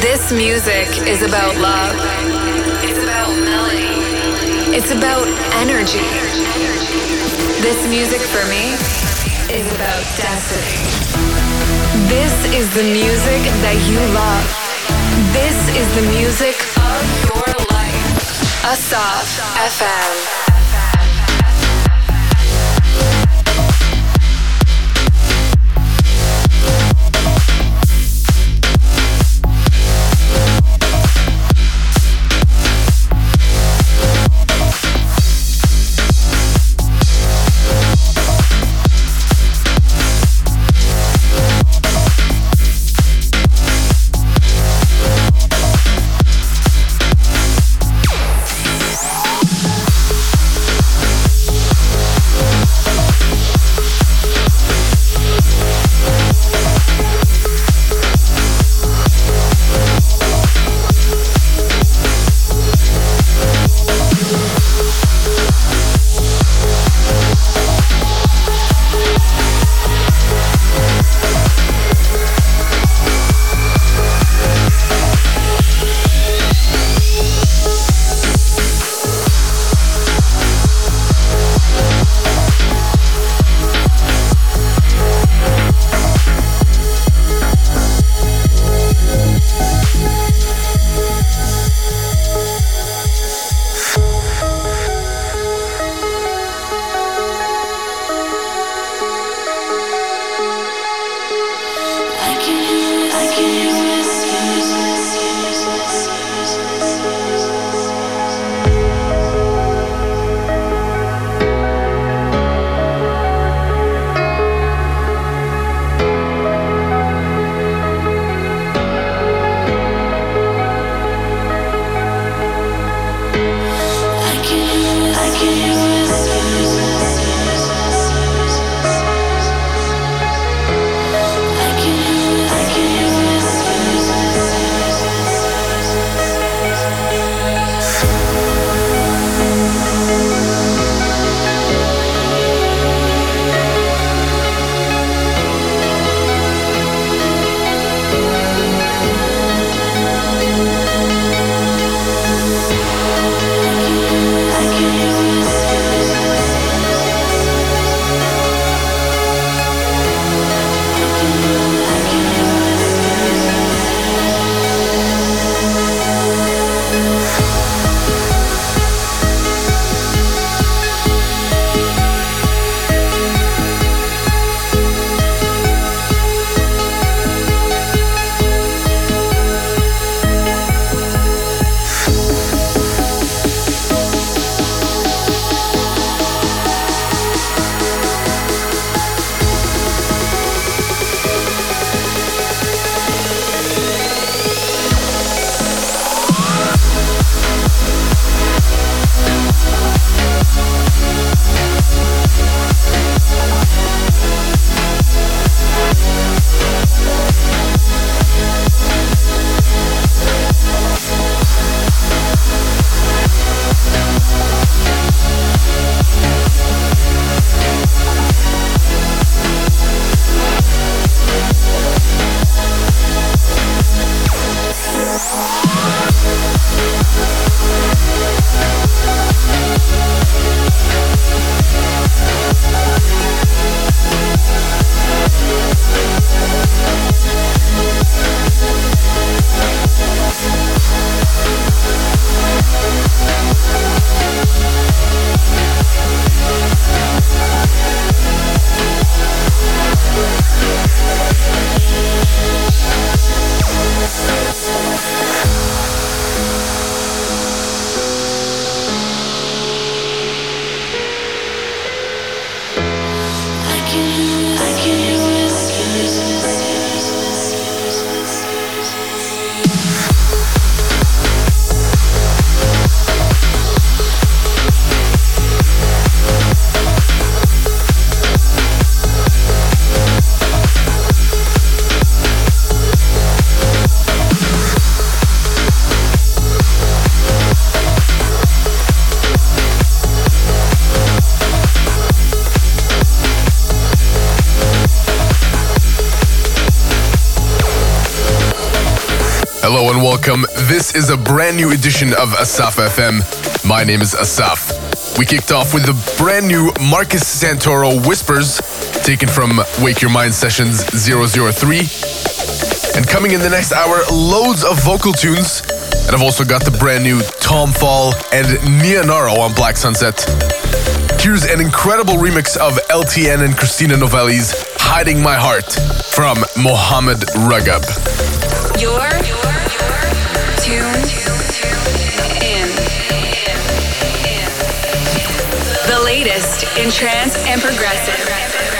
This music is about love. It's about melody. It's about energy. This music for me is about destiny. This is the music that you love. This is the music of your life. Asaf FM. This is a brand new edition of Asaf FM. My name is Asaf. We kicked off with the brand new Marcus Santoro Whispers, taken from Wake Your Mind Sessions 003. And coming in the next hour, loads of vocal tunes. And I've also got the brand new Tom Fall and Nia Naro on Black Sunset. Here's an incredible remix of LTN and Christina Novelli's Hiding My Heart from Mohammed Ragab. Your, tuned in. The latest in trance and progressive.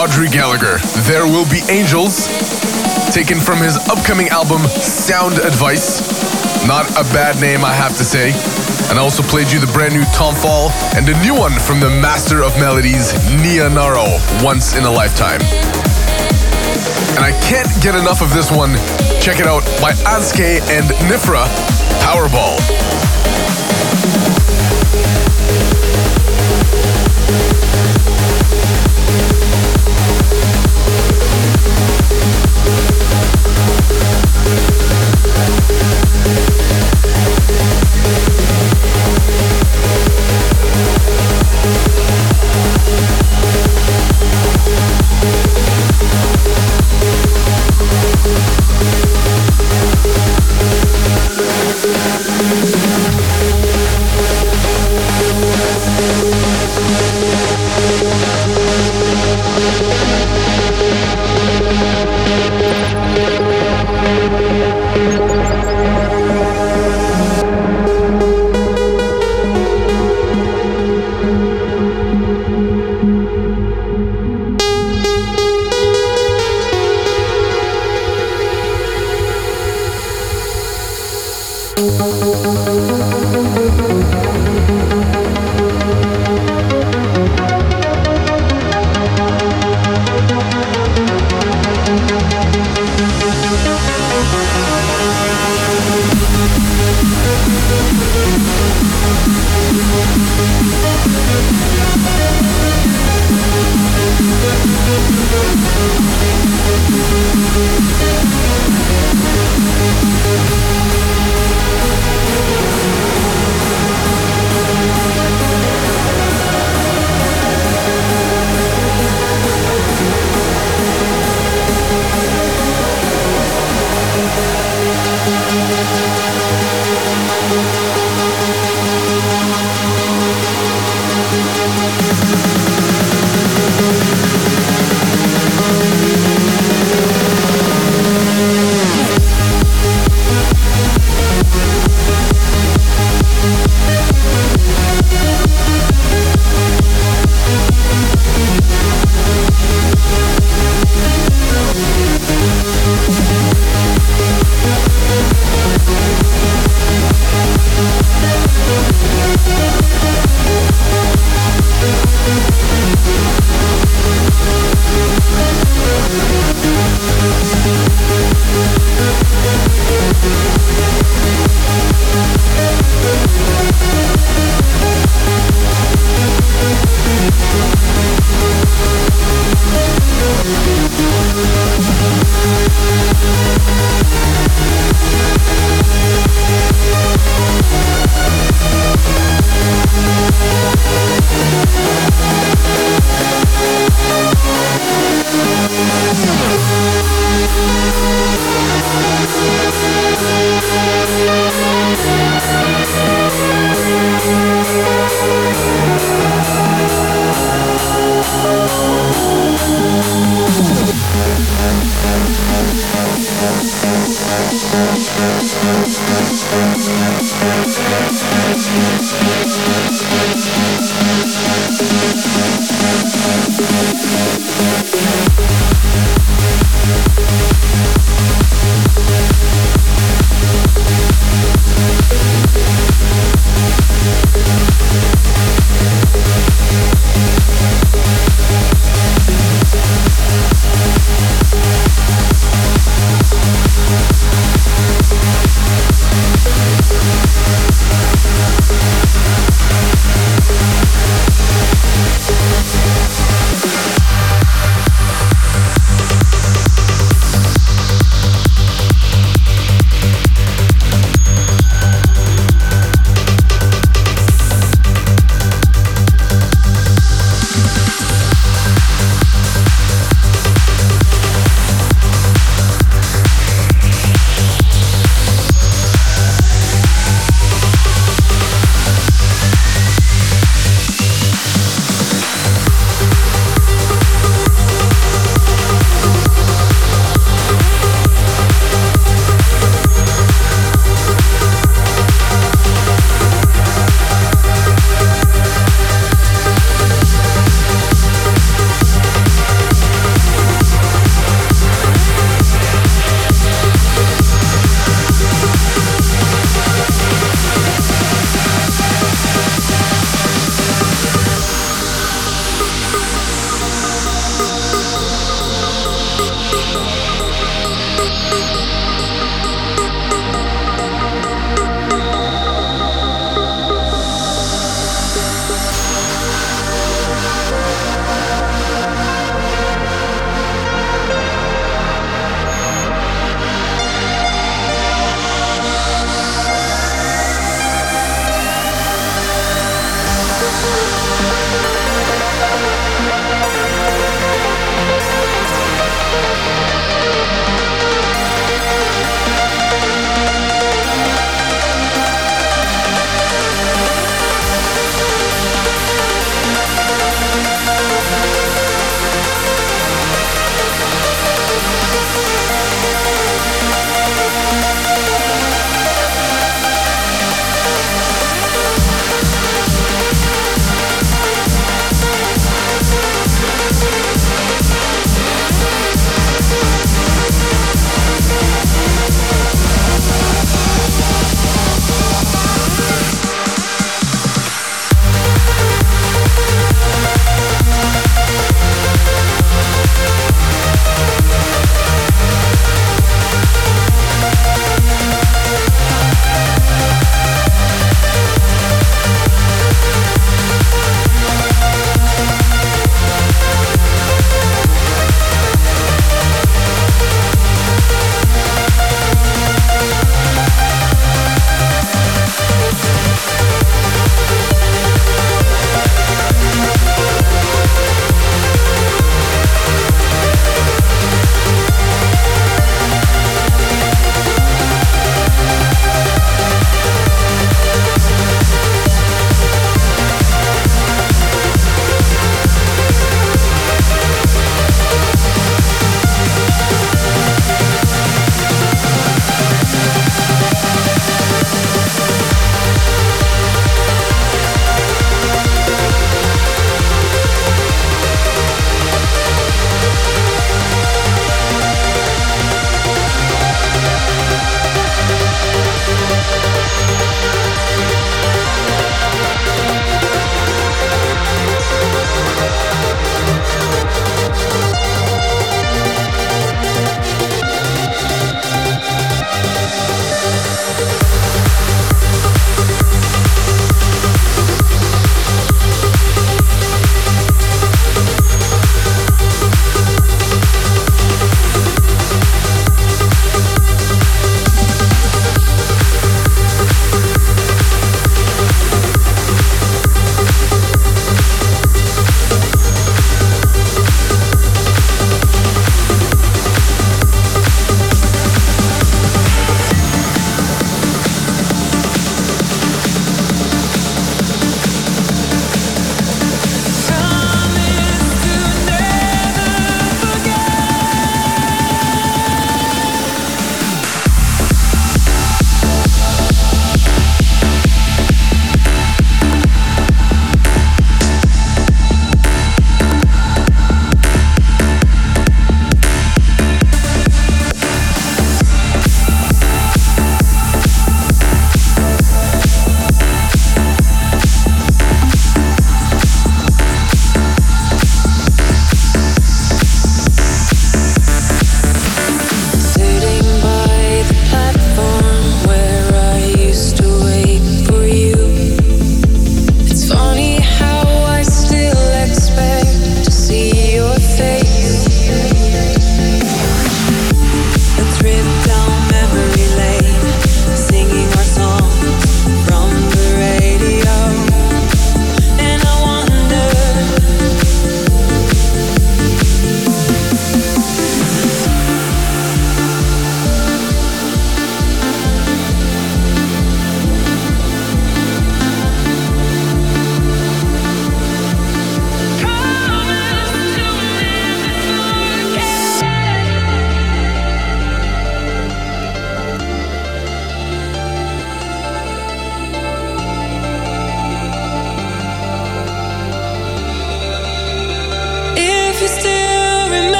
Audrey Gallagher. There Will Be Angels, taken from his upcoming album Sound Advice. Not a bad name, I have to say. And I also played you the brand new Tom Fall and a new one from the master of melodies, Nia Naro, Once in a Lifetime. And I can't get enough of this one. Check it out by Anske and Nifra, Powerball. Thank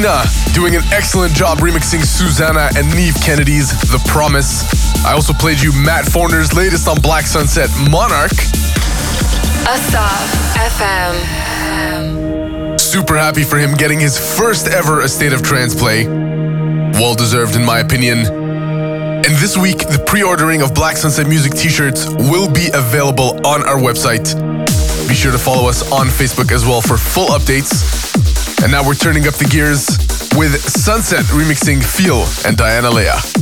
Bobina doing an excellent job remixing Susana and Neev Kennedy's The Promise. I also played you Matt Forner's latest on Black Sunset, Monarch. Asaf FM. Super happy for him getting his first ever A State of Trance play. Well deserved, in my opinion. And this week, the pre ordering of Black Sunset Music t shirts will be available on our website. Be sure to follow us on Facebook as well for full updates. And now we're turning up the gears with Sunset remixing Feel and Diana Leah.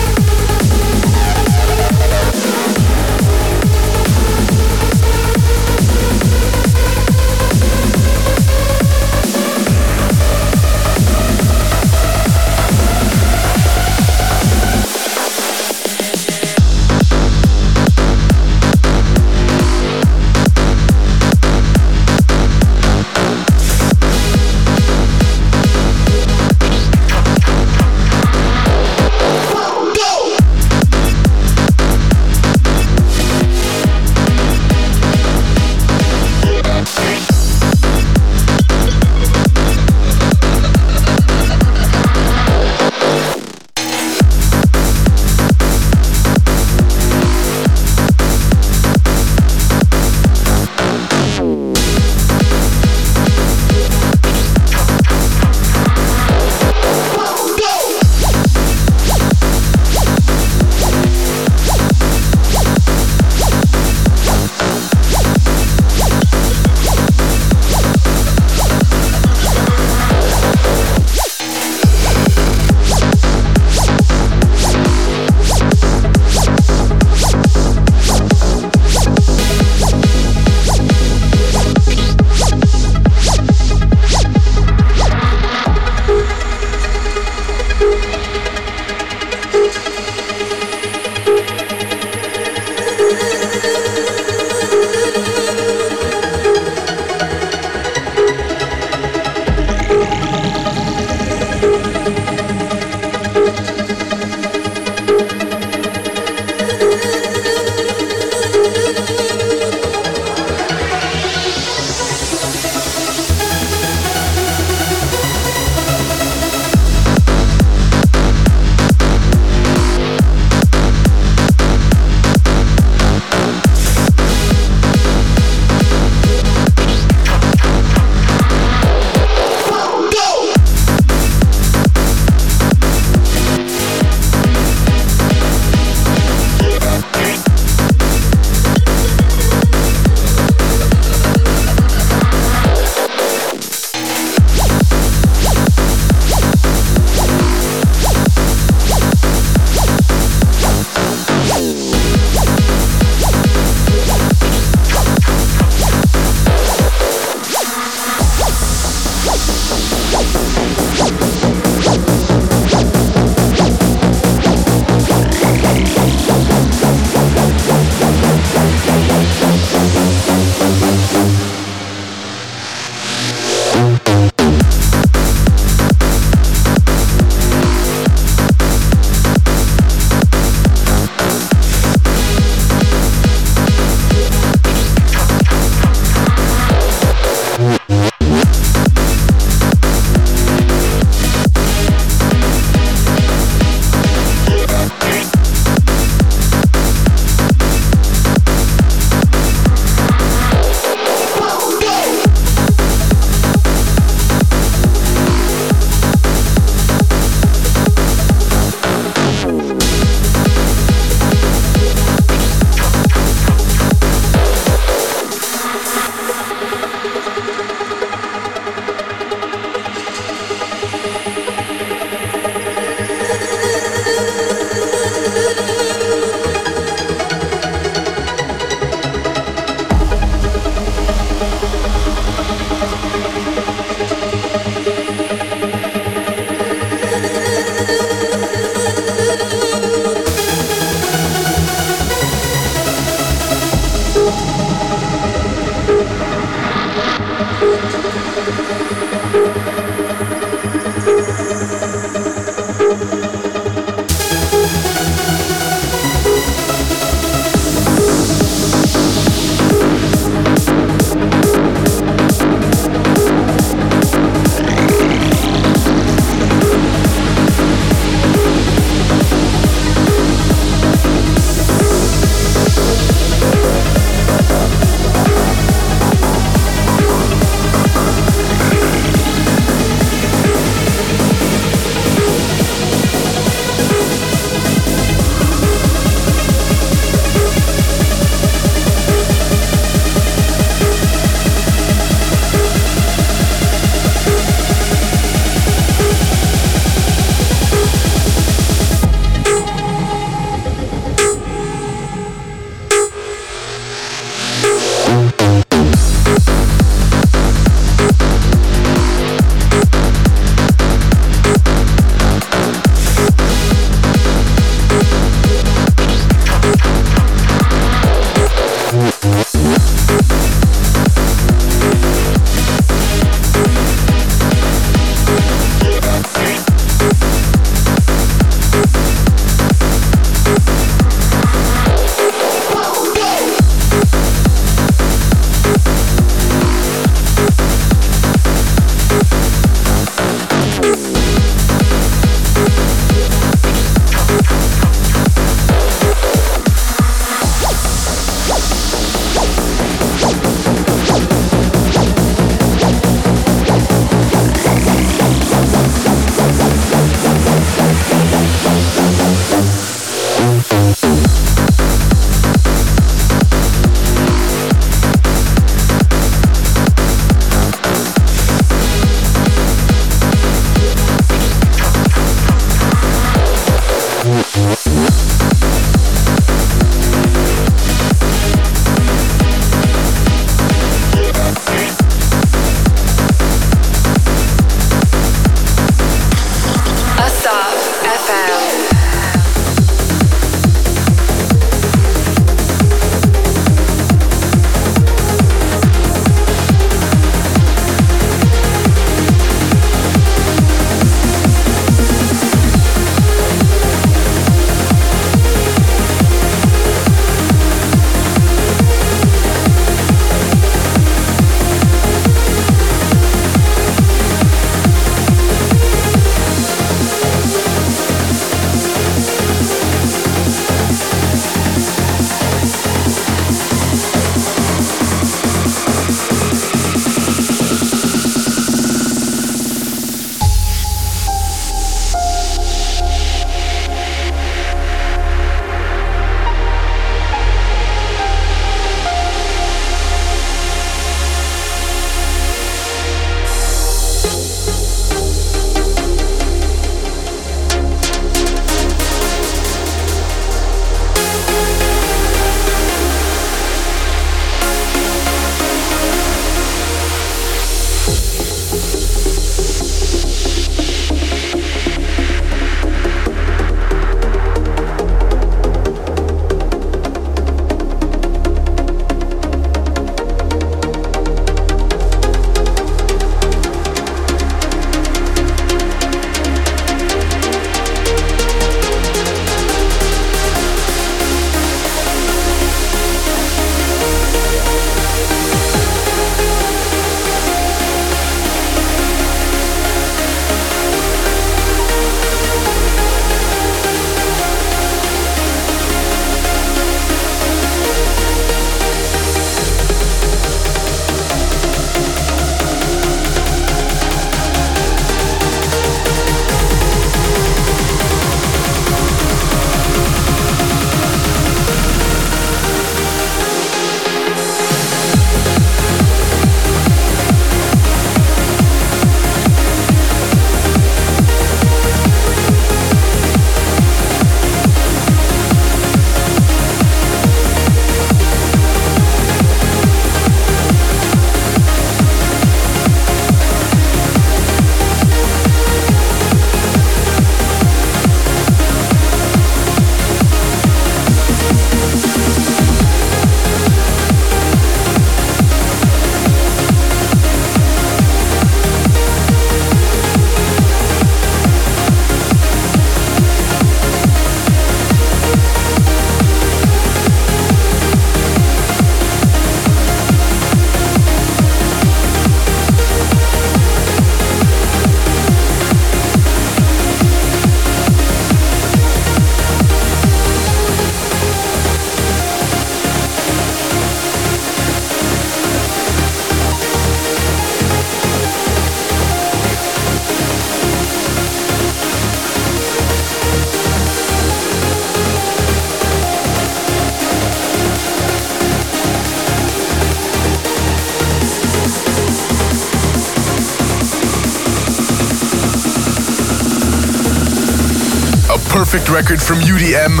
Record from UDM.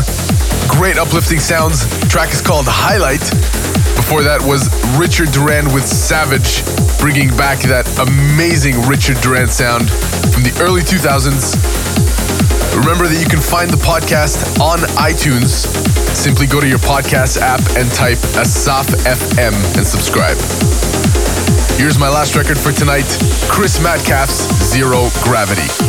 Great uplifting sounds. Track is called Highlight. Before that was Richard Durand with Savage, bringing back that amazing Richard Durand sound from the early 2000s. Remember that you can find the podcast on iTunes. Simply go to your podcast app and type Asaf FM and subscribe. Here's my last record for tonight Chris Metcalf's Zero Gravity.